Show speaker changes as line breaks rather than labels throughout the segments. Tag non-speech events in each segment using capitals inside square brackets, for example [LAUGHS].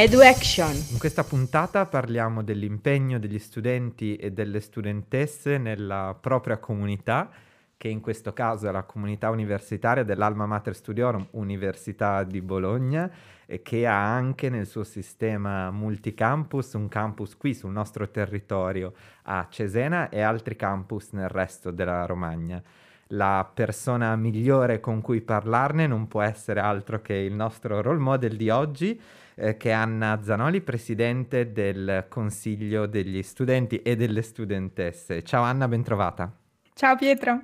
EduAction.
In questa puntata parliamo dell'impegno degli studenti e delle studentesse nella propria comunità, che in questo caso è la comunità universitaria dell'Alma Mater Studiorum Università di Bologna, e che ha anche nel suo sistema multicampus un campus qui sul nostro territorio a Cesena e altri campus nel resto della Romagna la persona migliore con cui parlarne non può essere altro che il nostro role model di oggi, eh, che è Anna Zanoli, presidente del Consiglio degli studenti e delle studentesse. Ciao Anna, bentrovata.
Ciao Pietro.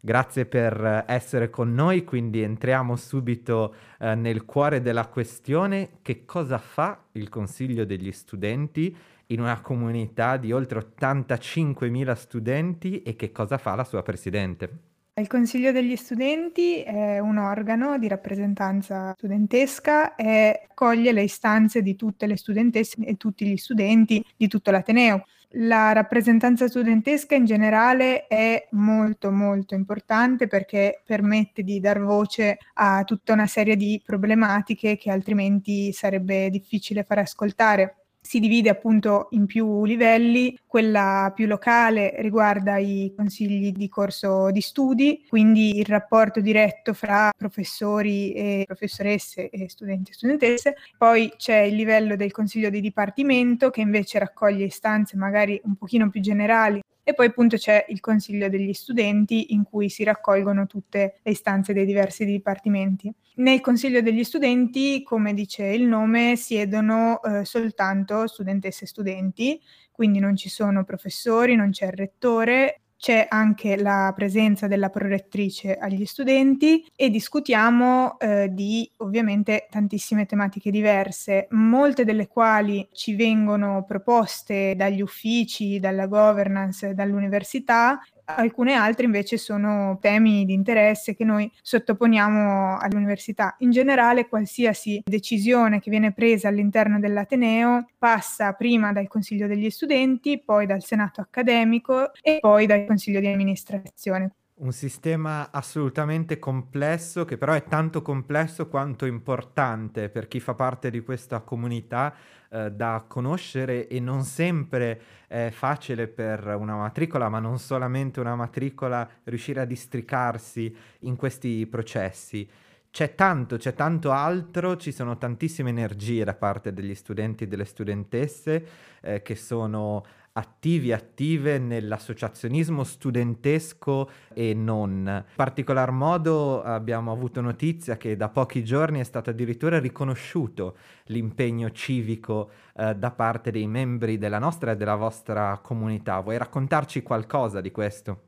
Grazie per essere con noi, quindi entriamo subito eh, nel cuore della questione. Che cosa fa il Consiglio degli studenti in una comunità di oltre 85.000 studenti e che cosa fa la sua presidente?
Il Consiglio degli studenti è un organo di rappresentanza studentesca e accoglie le istanze di tutte le studentesse e tutti gli studenti di tutto l'Ateneo. La rappresentanza studentesca in generale è molto molto importante perché permette di dar voce a tutta una serie di problematiche che altrimenti sarebbe difficile fare ascoltare si divide appunto in più livelli, quella più locale riguarda i consigli di corso di studi, quindi il rapporto diretto fra professori e professoresse e studenti e studentesse, poi c'è il livello del consiglio di dipartimento che invece raccoglie istanze magari un pochino più generali e poi appunto c'è il consiglio degli studenti in cui si raccolgono tutte le istanze dei diversi dipartimenti. Nel consiglio degli studenti, come dice il nome, siedono eh, soltanto studentesse e studenti, quindi non ci sono professori, non c'è il rettore, c'è anche la presenza della prorettrice agli studenti e discutiamo eh, di ovviamente tantissime tematiche diverse, molte delle quali ci vengono proposte dagli uffici, dalla governance, dall'università alcune altre invece sono temi di interesse che noi sottoponiamo all'università. In generale qualsiasi decisione che viene presa all'interno dell'Ateneo passa prima dal Consiglio degli studenti, poi dal Senato accademico e poi dal Consiglio di amministrazione.
Un sistema assolutamente complesso, che però è tanto complesso quanto importante per chi fa parte di questa comunità eh, da conoscere e non sempre è facile per una matricola, ma non solamente una matricola, riuscire a districarsi in questi processi. C'è tanto, c'è tanto altro, ci sono tantissime energie da parte degli studenti e delle studentesse eh, che sono attivi, attive nell'associazionismo studentesco e non. In particolar modo abbiamo avuto notizia che da pochi giorni è stato addirittura riconosciuto l'impegno civico eh, da parte dei membri della nostra e della vostra comunità. Vuoi raccontarci qualcosa di questo?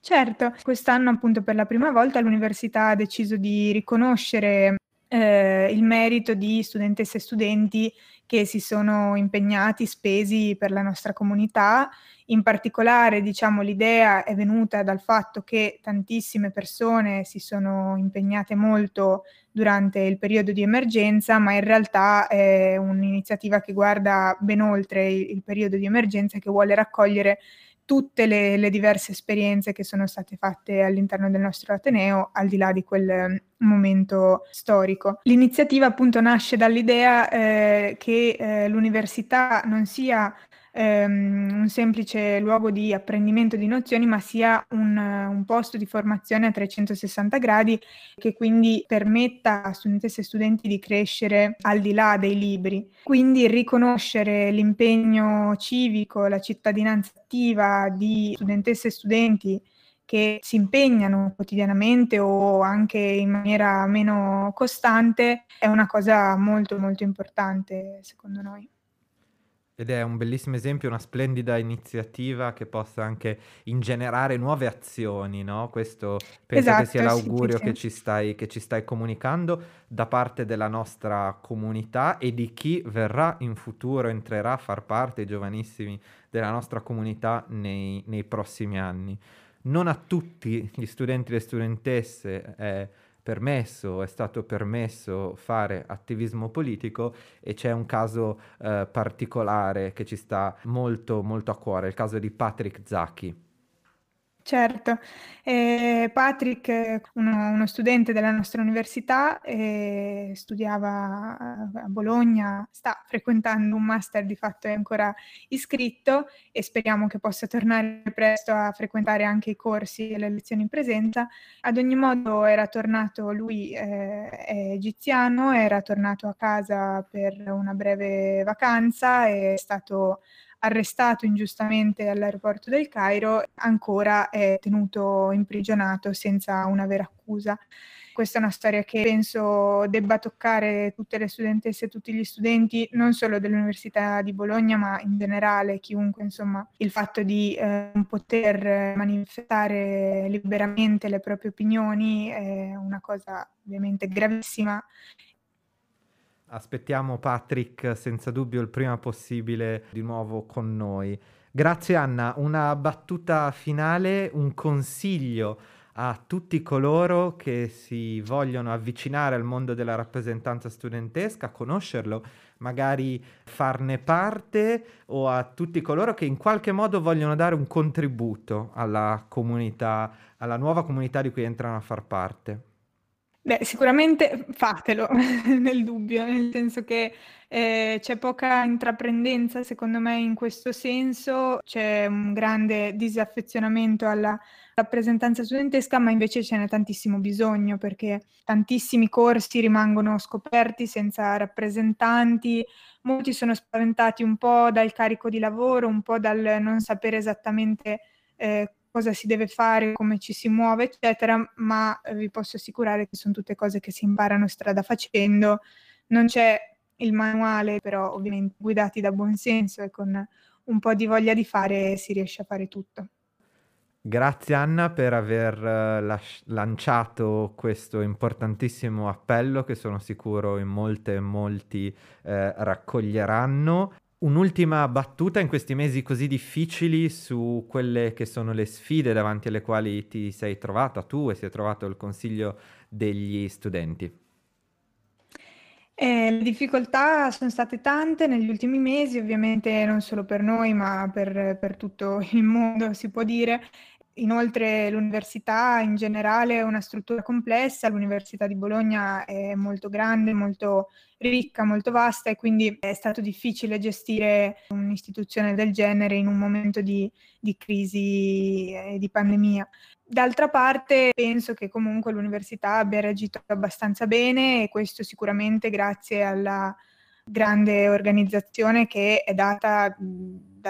Certo, quest'anno appunto per la prima volta l'università ha deciso di riconoscere eh, il merito di studentesse e studenti che si sono impegnati, spesi per la nostra comunità. In particolare, diciamo, l'idea è venuta dal fatto che tantissime persone si sono impegnate molto durante il periodo di emergenza, ma in realtà è un'iniziativa che guarda ben oltre il, il periodo di emergenza e che vuole raccogliere tutte le, le, diverse esperienze che sono state fatte all'interno del nostro Ateneo, al di là di quel mm, momento storico. L'iniziativa appunto nasce dall'idea eh, che eh, l'università non sia ehm, un semplice luogo di apprendimento di nozioni, ma sia un, un, posto di formazione a 360 gradi che quindi permetta a studentesse e studenti di crescere al di là dei libri. Quindi riconoscere l'impegno civico, la cittadinanza attiva di studentesse e studenti che si impegnano quotidianamente o anche in maniera meno costante è una cosa molto molto importante secondo noi.
Ed è un bellissimo esempio, una splendida iniziativa che possa anche ingenerare nuove azioni, no? Questo penso che sia
Esatto, sì, sì,
l'augurio che ci stai, che ci stai comunicando da parte della nostra comunità e di chi verrà in futuro, entrerà a far parte, i giovanissimi della nostra comunità nei, nei prossimi anni. Non a tutti gli studenti e le studentesse è permesso, è stato permesso fare attivismo politico e c'è un caso eh, particolare che ci sta molto molto a cuore, il caso di Patrick Zacchi.
Certo, eh, Patrick, uno, uno studente della nostra università, eh, studiava a Bologna, sta frequentando un master, di fatto è ancora iscritto e speriamo che possa tornare presto a frequentare anche i corsi e le lezioni in presenza. Ad ogni modo era tornato, lui eh, è egiziano, era tornato a casa per una breve vacanza, è stato arrestato ingiustamente all'aeroporto del Cairo, ancora è tenuto imprigionato senza una vera accusa. Questa è una storia che penso debba toccare tutte le studentesse e tutti gli studenti, non solo dell'Università di Bologna, ma in generale chiunque, insomma, il fatto di eh, non poter manifestare liberamente le proprie opinioni è una cosa ovviamente gravissima
Aspettiamo Patrick senza dubbio il prima possibile di nuovo con noi. Grazie Anna, una battuta finale, un consiglio a tutti coloro che si vogliono avvicinare al mondo della rappresentanza studentesca, conoscerlo, magari farne parte o a tutti coloro che in qualche modo vogliono dare un contributo alla comunità, alla nuova comunità di cui entrano a far parte.
Beh, sicuramente fatelo [LAUGHS] nel dubbio, nel senso che eh, c'è poca intraprendenza secondo me in questo senso, c'è un grande disaffezionamento alla rappresentanza studentesca, ma invece ce n'è tantissimo bisogno perché tantissimi corsi rimangono scoperti senza rappresentanti, molti sono spaventati un po' dal carico di lavoro, un po' dal non sapere esattamente eh, cosa si deve fare, come ci si muove, eccetera, ma vi posso assicurare che sono tutte cose che si imparano strada facendo. Non c'è il manuale, però ovviamente guidati da buon senso e con un po' di voglia di fare si riesce a fare tutto.
Grazie Anna per aver las- lanciato questo importantissimo appello che sono sicuro in molte e molti eh, raccoglieranno. Un'ultima battuta in questi mesi così difficili su quelle che sono le sfide davanti alle quali ti sei trovata tu e si è trovato il Consiglio degli studenti.
Eh, le difficoltà sono state tante negli ultimi mesi, ovviamente non solo per noi, ma per, per tutto il mondo, si può dire. Inoltre l'università in generale è una struttura complessa, l'Università di Bologna è molto grande, molto ricca, molto vasta e quindi è stato difficile gestire un'istituzione del genere in un momento di, di crisi e di pandemia. D'altra parte penso che comunque l'università abbia reagito abbastanza bene e questo sicuramente grazie alla grande organizzazione che è data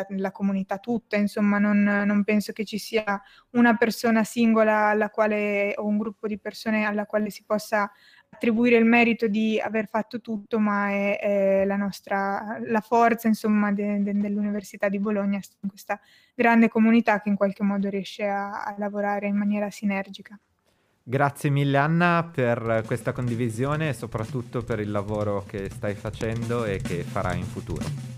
dalla comunità tutta, insomma non, non, penso che ci sia una persona singola alla quale o un gruppo di persone alla quale si possa attribuire il merito di aver fatto tutto, ma è, è la nostra la forza insomma de, de, dell'Università di Bologna questa grande comunità che in qualche modo riesce a, a lavorare in maniera sinergica.
Grazie mille Anna per questa condivisione e soprattutto per il lavoro che stai facendo e che farai in futuro.